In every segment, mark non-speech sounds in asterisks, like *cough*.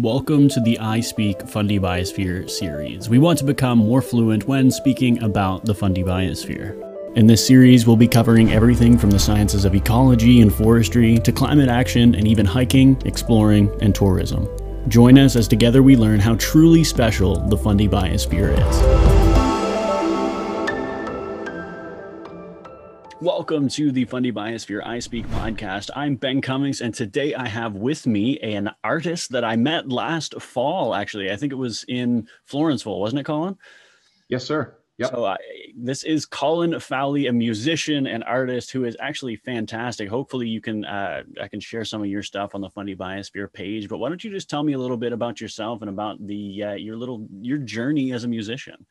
Welcome to the I Speak Fundy Biosphere series. We want to become more fluent when speaking about the Fundy Biosphere. In this series, we'll be covering everything from the sciences of ecology and forestry to climate action and even hiking, exploring, and tourism. Join us as together we learn how truly special the Fundy Biosphere is. Welcome to the Fundy Biosphere I Speak podcast. I'm Ben Cummings, and today I have with me an artist that I met last fall. Actually, I think it was in Florenceville, wasn't it, Colin? Yes, sir. Yep. So uh, this is Colin Fowley, a musician and artist who is actually fantastic. Hopefully, you can uh, I can share some of your stuff on the Fundy Biosphere page. But why don't you just tell me a little bit about yourself and about the uh, your little your journey as a musician?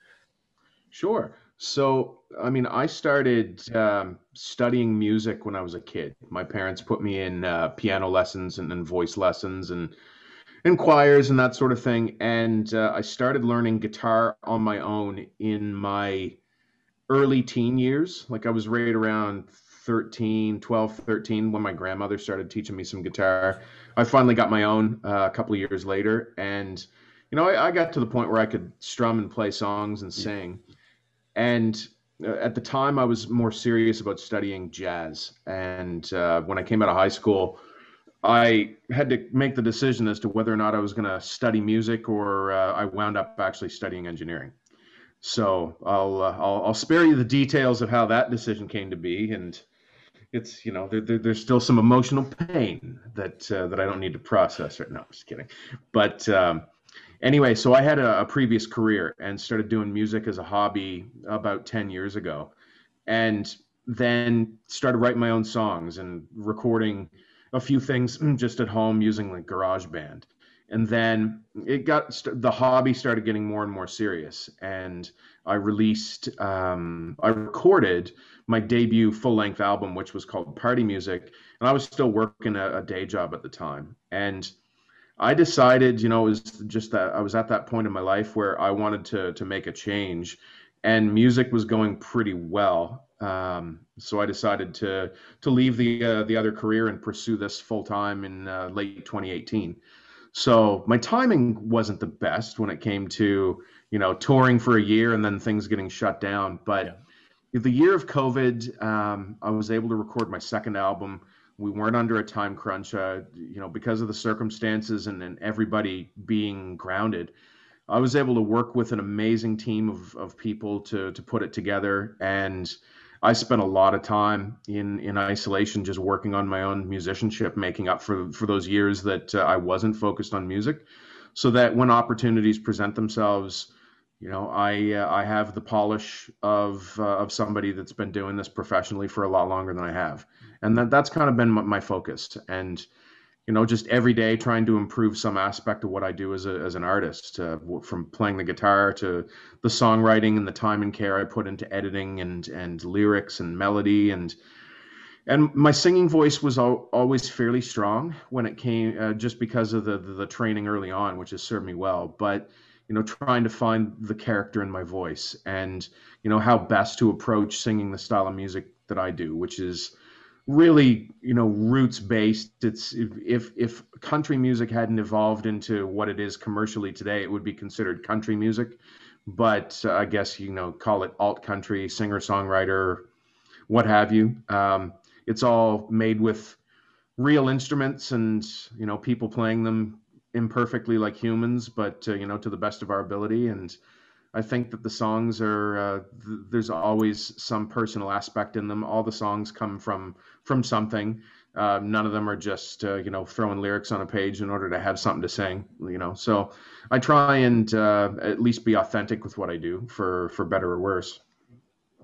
Sure. So, I mean, I started um, studying music when I was a kid. My parents put me in uh, piano lessons and, then voice lessons and and choirs and that sort of thing. And uh, I started learning guitar on my own in my early teen years. Like I was right around 13, 12, 13 when my grandmother started teaching me some guitar. I finally got my own uh, a couple of years later. And, you know, I, I, got to the point where I could strum and play songs and sing. And uh, at the time, I was more serious about studying jazz. And uh, when I came out of high school, I had to make the decision as to whether or not I was going to study music or uh, I wound up actually studying engineering. So I'll, uh, I'll, I'll spare you the details of how that decision came to be, and it's you know there, there, there's still some emotional pain that uh, that I don't need to process right now. I'm just kidding, but um, anyway, so I had a, a, previous career and started doing music as a hobby about 10 years ago. And then started writing my own songs and recording a few things *clears throat* just at home using like GarageBand. And then it got the hobby started getting more and more serious. And I released, um, I recorded my debut full length album, which was called Party Music. And I was still working a, a day job at the time. And I decided, you know, it was just that I was at that point in my life where I wanted to to make a change, and music was going pretty well. Um, so I decided to to leave the uh, the other career and pursue this full time in uh, late 2018. So my timing wasn't the best when it came to you know touring for a year and then things getting shut down. But yeah. the year of COVID, um, I was able to record my second album we weren't under a time crunch, uh, you know, because of the circumstances and, and everybody being grounded. I was able to work with an amazing team of, of people to to put it together, and I spent a lot of time in in isolation, just working on my own musicianship, making up for for those years that uh, I wasn't focused on music, so that when opportunities present themselves, you know, I uh, I have the polish of uh, of somebody that's been doing this professionally for a lot longer than I have and that that's kind of been my focus. And you know just every day trying to improve some aspect of what i do as, a, as an artist uh, from playing the guitar to the songwriting and the time and care i put into editing and and lyrics and melody. And and my singing voice was al- always fairly strong when it came uh, just because of the, the, the training early on which has served me well. But you know trying to find the character in my voice and you know how best to approach singing the style of music that i do which is really you know roots based. It's if if country music hadn't evolved into what it is commercially today it would be considered country music. But uh, i guess you know call it alt country singer songwriter what have you. Um, it's all made with real instruments and you know people playing them imperfectly like humans but uh, you know to the best of our ability. And I think that the songs are uh, th- there's always some personal aspect in them. All the songs come from from something. Uh, none of them are just uh, you know throwing lyrics on a page in order to have something to sing. You know, so I try and uh, at least be authentic with what I do, for for better or worse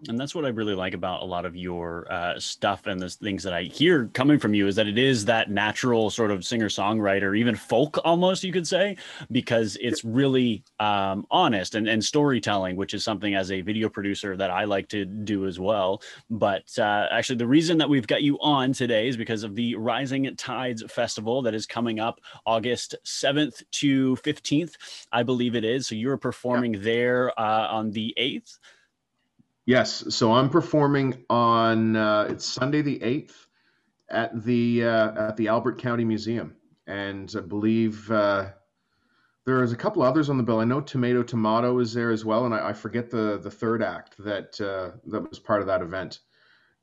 and that's what I really like about a lot of your uh, stuff and the things that I hear coming from you is that it is that natural sort of singer songwriter, even folk almost you could say, because it's really um, honest and, and storytelling, which is something as a video producer that I like to do as well. But uh, actually, the reason that we've got you on today is because of the Rising Tides Festival that is coming up August 7th to 15th, I believe it is. So you're performing yeah. there uh, on the 8th. Yes, so I'm performing on uh, it's Sunday the eighth at the uh, at the Albert County Museum, and I believe uh, there's a couple others on the bill. I know Tomato Tomato is there as well, and I, I forget the the third act that uh, that was part of that event.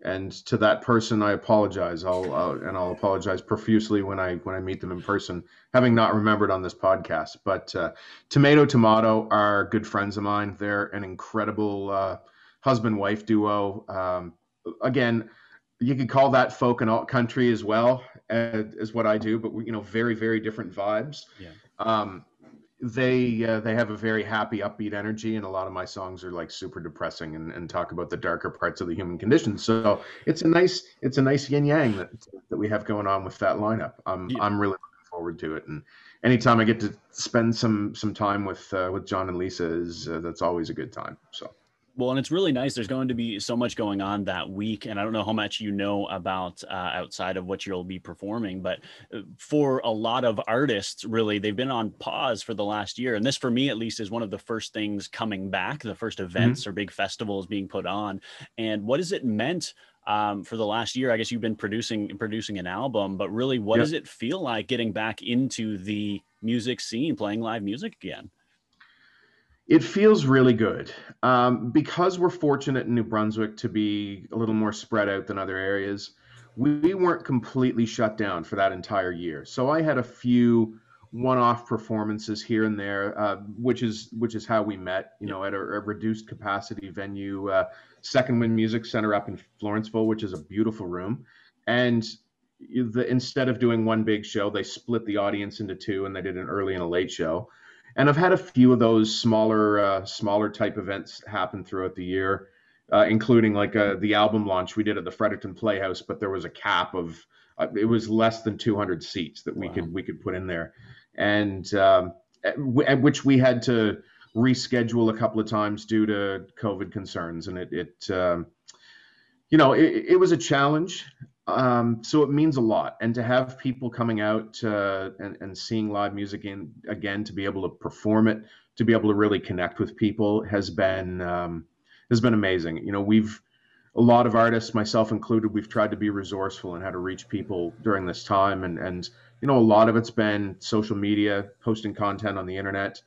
And to that person, I apologize. I'll uh, and I'll apologize profusely when I when I meet them in person, having not remembered on this podcast. But uh, Tomato Tomato are good friends of mine. They're an incredible uh, husband wife duo. Um, again, you could call that folk and alt country as well as, as what I do, but we, you know, very very different vibes. Yeah. Um, they uh, they have a very happy upbeat energy and a lot of my songs are like super depressing and, and talk about the darker parts of the human condition so it's a nice it's a nice yin yang that, that we have going on with that lineup i'm yeah. i'm really looking forward to it and anytime i get to spend some some time with uh, with john and lisa is uh, that's always a good time so well, and it's really nice. There's going to be so much going on that week, and I don't know how much you know about uh, outside of what you'll be performing, but uh, for a lot of artists, really, they've been on pause for the last year, and this, for me at least, is one of the first things coming back. The first mm-hmm. events mm-hmm. or big festivals being put on, and what has it meant? Um, for the last year, I guess you've been producing producing an album, but really, what yep. does it feel like getting back into the music scene, playing live music again? It feels really good um, because we're fortunate in New Brunswick to be a little more spread out than other areas. We weren't completely shut down for that entire year, so I had a few one-off performances here and there, uh, which is which is how we met. You know, at a, a reduced capacity venue, uh, Second Wind Music Center up in Florenceville, which is a beautiful room, and the, instead of doing one big show, they split the audience into two, and they did an early and a late show and I've had a few of those smaller uh, smaller type events happen throughout the year, uh, including like uh, the album launch we did at the Fredericton Playhouse, but there was a cap of uh, it was less than 200 seats that we wow. could we could put in there, and um, at, at, which we had to reschedule a couple of times due to COVID concerns, and it it um, you know it, it was a challenge. Um, so it means a lot, and to have people coming out uh, and, and seeing live music in, again, to be able to perform it, to be able to really connect with people, has been um, has been amazing. You know, we've a lot of artists, myself included, we've tried to be resourceful in how to reach people during this time, and and you know, a lot of it's been social media, posting content on the internet.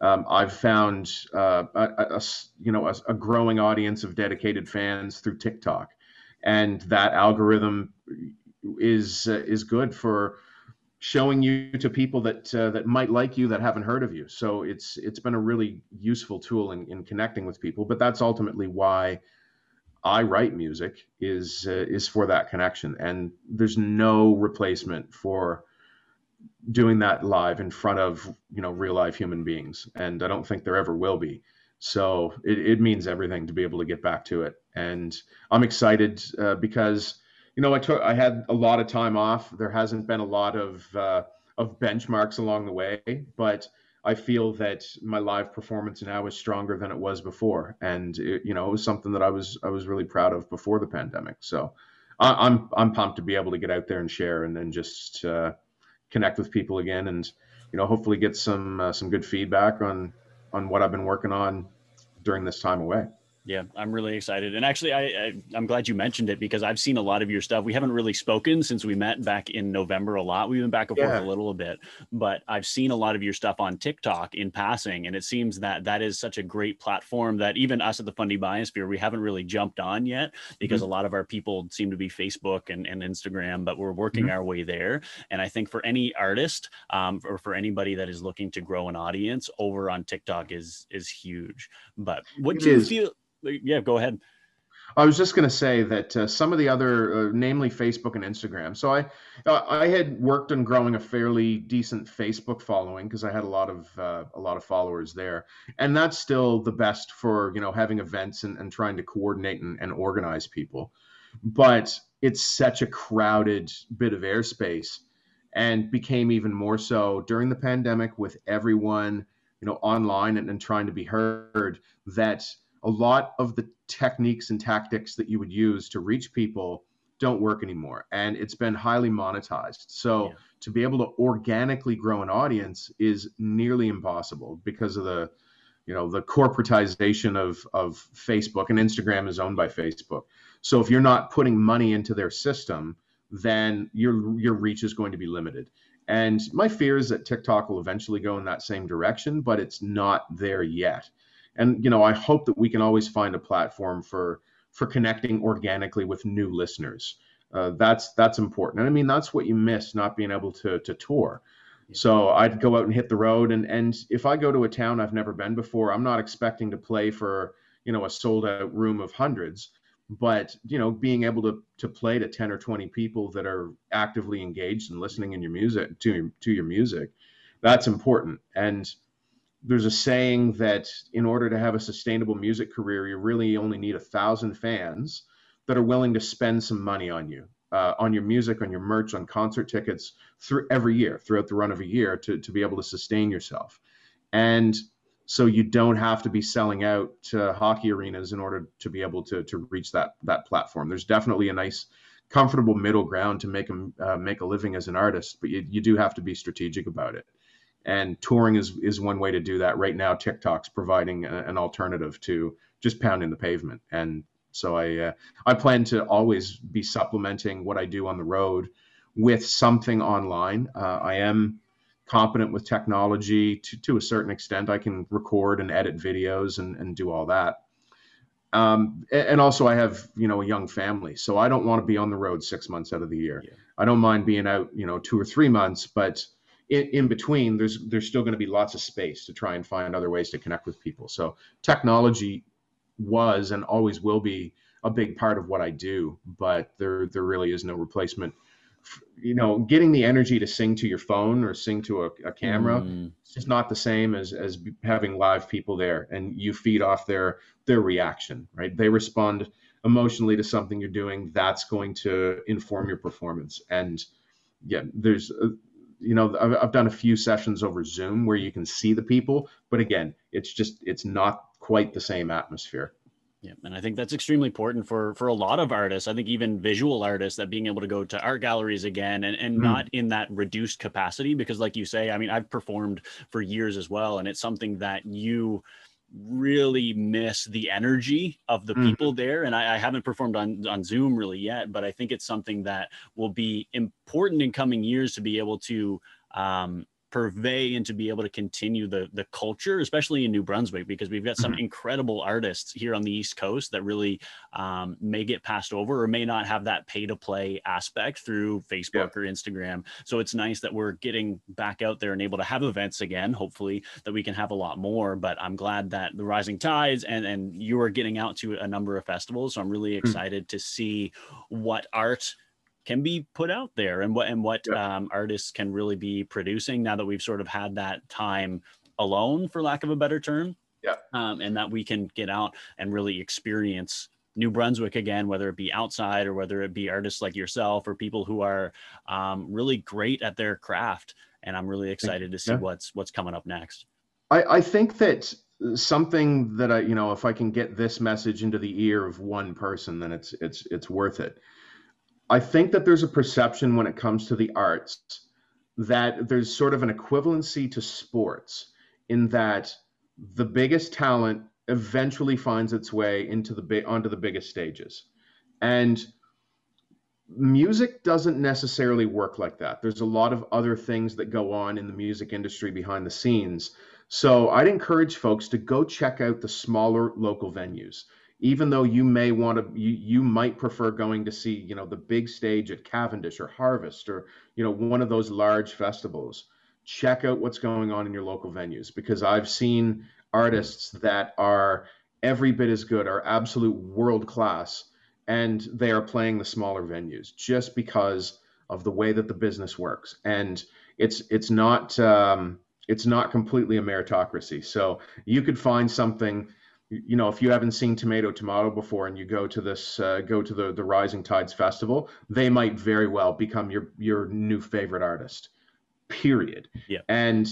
Um, I've found uh, a, a, you know a, a growing audience of dedicated fans through TikTok and that algorithm is uh, is good for showing you to people that uh, that might like you that haven't heard of you. So it's it's been a really useful tool in, in connecting with people. But that's ultimately why I write music is uh, is for that connection. And there's no replacement for doing that live in front of you know real life human beings. And I don't think there ever will be. So it, it means everything to be able to get back to it. And I'm excited uh, because, you know, I took, I had a lot of time off. There hasn't been a lot of, uh, of benchmarks along the way, but I feel that my live performance now is stronger than it was before. And, it, you know, it was something that I was, I was really proud of before the pandemic. So I, am I'm, I'm pumped to be able to get out there and share and then just uh, connect with people again and, you know, hopefully get some, uh, some good feedback on, on what I've been working on during this time away. Yeah, I'm really excited. And actually, I, I am glad you mentioned it because I've seen a lot of your stuff. We haven't really spoken since we met back in November a lot. We've been back and forth yeah. a little bit, but I've seen a lot of your stuff on TikTok in passing, and it seems that that is such a great platform that even us at the Fundy Biosphere we haven't really jumped on yet because mm-hmm. a lot of our people seem to be Facebook and, and Instagram, but we're working mm-hmm. our way there. And I think for any artist um, or for anybody that is looking to grow an audience, over on TikTok is is huge. But what it do is. you feel? Yeah, go ahead. I was just going to say that uh, some of the other, uh, namely Facebook and Instagram. So I, uh, I had worked on growing a fairly decent Facebook following because I had a lot of uh, a lot of followers there, and that's still the best for you know having events and, and trying to coordinate and, and organize people. But it's such a crowded bit of airspace, and became even more so during the pandemic with everyone you know online and, and trying to be heard that a lot of the techniques and tactics that you would use to reach people don't work anymore and it's been highly monetized so yeah. to be able to organically grow an audience is nearly impossible because of the you know the corporatization of of facebook and instagram is owned by facebook so if you're not putting money into their system then your your reach is going to be limited And my fear is that TikTok will eventually go in that same direction, but it's not there yet. And you know, I hope that we can always find a platform for for connecting organically with new listeners. Uh, that's that's important. And I mean, that's what you miss not being able to to tour. So I'd go out and hit the road, and and if I go to a town I've never been before, I'm not expecting to play for you know a sold out room of hundreds, but you know being able to to play to 10 or 20 people that are actively engaged and listening in your music to to your music, that's important. And there's a saying that in order to have a sustainable music career, you really only need a thousand fans that are willing to spend some money on you, uh, on your music, on your merch, on concert tickets through every year, throughout the run of a year, to to be able to sustain yourself. And so you don't have to be selling out to hockey arenas in order to be able to to reach that that platform. There's definitely a nice comfortable middle ground to make a uh, make a living as an artist, but you, you do have to be strategic about it and touring is is one way to do that. Right now tiktok's providing a, an alternative to just pounding the pavement. And so i uh, i plan to always be supplementing what i do on the road with something online. Uh, i am competent with technology. To, to a certain extent i can record and edit videos and, and do all that. Um, and also i have you know a young family so i don't want to be on the road six months out of the year. Yeah. i don't mind being out you know two or three months but in, in between, there's there's still going to be lots of space to try and find other ways to connect with people. So technology was and always will be a big part of what I do, but there there really is no replacement. You know, getting the energy to sing to your phone or sing to a, a camera mm. it's just not the same as as having live people there, and you feed off their their reaction. Right? They respond emotionally to something you're doing. That's going to inform your performance. And yeah, there's you know I've, I've done a few sessions over zoom where you can see the people but again it's just it's not quite the same atmosphere yeah, and I think that's extremely important for for a lot of artists. I think even visual artists that being able to go to art galleries again and and mm. not in that reduced capacity because like you say, I mean, I've performed for years as well and it's something that you really miss the energy of the mm. people there. And I, I, haven't performed on, on Zoom really yet, but I think it's something that will be important in coming years to be able to um, purvey and to be able to continue the the culture, especially in New Brunswick, because we've got some mm-hmm. incredible artists here on the East Coast that really um, may get passed over or may not have that pay to play aspect through Facebook yeah. or Instagram. So it's nice that we're getting back out there and able to have events again. Hopefully that we can have a lot more. But I'm glad that the Rising Tides and and you are getting out to a number of festivals. So I'm really mm. excited mm-hmm. to see what art can be put out there and what and what yeah. um, artists can really be producing now that we've sort of had that time alone for lack of a better term yeah um, and that we can get out and really experience New Brunswick again, whether it be outside or whether it be artists like yourself or people who are um, really great at their craft. And I'm really excited to see yeah. what's what's coming up next. I, I think that something that I, you know, if I can get this message into the ear of one person, then it's it's it's worth it. I think that there's a perception when it comes to the arts that there's sort of an equivalency to sports in that the biggest talent eventually finds its way into the onto the biggest stages. And music doesn't necessarily work like that. There's a lot of other things that go on in the music industry behind the scenes. So I'd encourage folks to go check out the smaller local venues even though you may want to you, you might prefer going to see you know the big stage at cavendish or harvest or you know one of those large festivals check out what's going on in your local venues because i've seen artists that are every bit as good are absolute world class and they are playing the smaller venues just because of the way that the business works. And it's it's not um, it's not completely a meritocracy. So you could find something you know if you haven't seen tomato tomato before and you go to this uh, go to the the rising tides festival they might very well become your your new favorite artist period. Yeah. And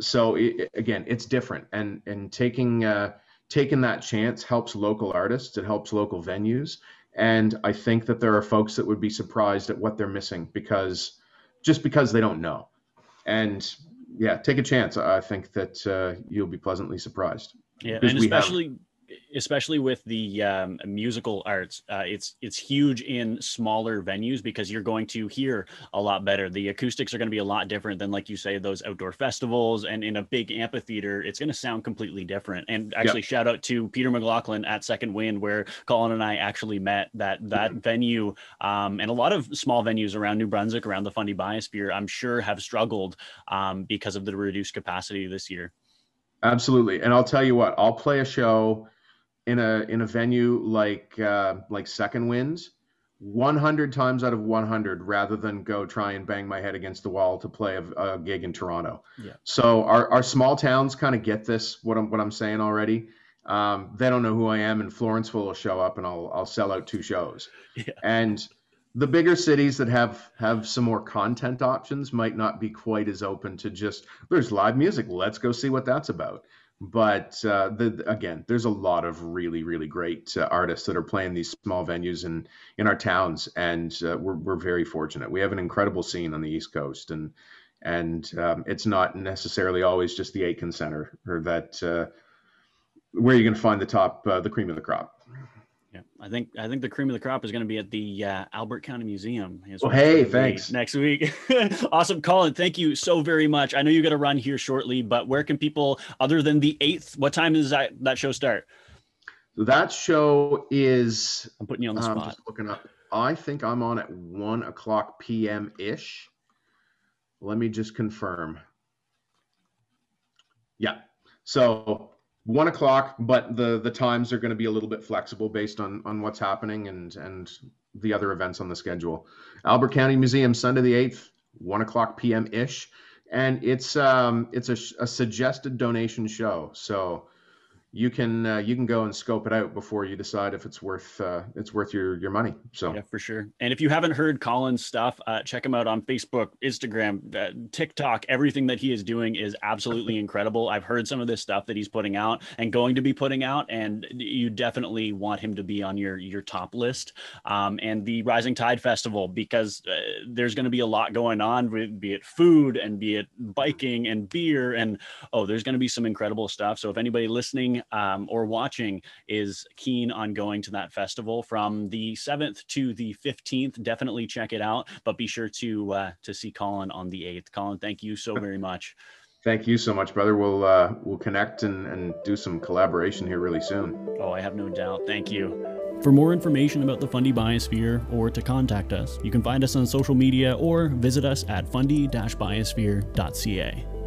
so it, again it's different. And and taking uh taking that chance helps local artists it helps local venues. And i think that there are folks that would be surprised at what they're missing because just because they don't know. And yeah take a chance. I think that uh, you'll be pleasantly surprised yeah, and especially especially with the um, musical arts uh, it's it's huge in smaller venues because you're going to hear a lot better the acoustics are going to be a lot different than like you say those outdoor festivals and in a big amphitheater it's going to sound completely different and actually yep. shout out to peter mclaughlin at second wind where colin and i actually met that that mm-hmm. venue um, and a lot of small venues around new brunswick around the fundy biosphere i'm sure have struggled um, because of the reduced capacity this year absolutely and i'll tell you what i'll play a show in a in a venue like uh, like Second Winds, 100 times out of 100 rather than go try and bang my head against the wall to play a, a gig in Toronto. Yeah. So our, our small towns kind of get this what I'm what I'm saying already. Um, they don't know who I am, and Florenceville will show up, and I'll I'll sell out two shows. Yeah. And the bigger cities that have have some more content options might not be quite as open to just there's live music. Let's go see what that's about but uh, the, again, there's a lot of really, really great uh, artists that are playing these small venues in in our towns, and uh, we're we're very fortunate. We have an incredible scene on the East Coast, and and um, it's not necessarily always just the Aitken Center or that uh, where you're going to find the top, uh, the cream of the crop. Yeah, I think I think the cream of the crop is going to be at the uh, Albert County Museum. Well, hey, thanks. Next week, *laughs* awesome, Colin. Thank you so very much. I know you got to run here shortly, but where can people, other than the eighth, what time does that that show start? So that show is. I'm putting you on the spot. just looking up. I think I'm on at one o'clock p.m. ish. Let me just confirm. Yeah. So one o'clock, but the the times are going to be a little bit flexible based on on what's happening and and the other events on the schedule. Albert County Museum, Sunday the eighth, one o'clock p.m. ish, and it's um it's a, a suggested donation show. So you can uh, you can go and scope it out before you decide if it's worth uh, it's worth your your money. So yeah, for sure. And if you haven't heard Colin's stuff, uh, check him out on Facebook, Instagram, uh, TikTok. Everything that he is doing is absolutely *laughs* incredible. I've heard some of this stuff that he's putting out and going to be putting out, and you definitely want him to be on your your top list. Um, and the Rising Tide Festival because uh, there's going to be a lot going on, be it food and be it biking and beer, and oh, there's going to be some incredible stuff. So if anybody listening um, or watching is keen on going to that festival from the 7th to the 15th, definitely check it out. But be sure to uh, to see Colin on the 8th. Colin, thank you so very much. Thank you so much, brother. We'll uh, we'll connect and, and do some collaboration here really soon. Oh, I have no doubt. Thank you. For more information about the Fundy Biosphere or to contact us, you can find us on social media or visit us at fundy-biosphere.ca.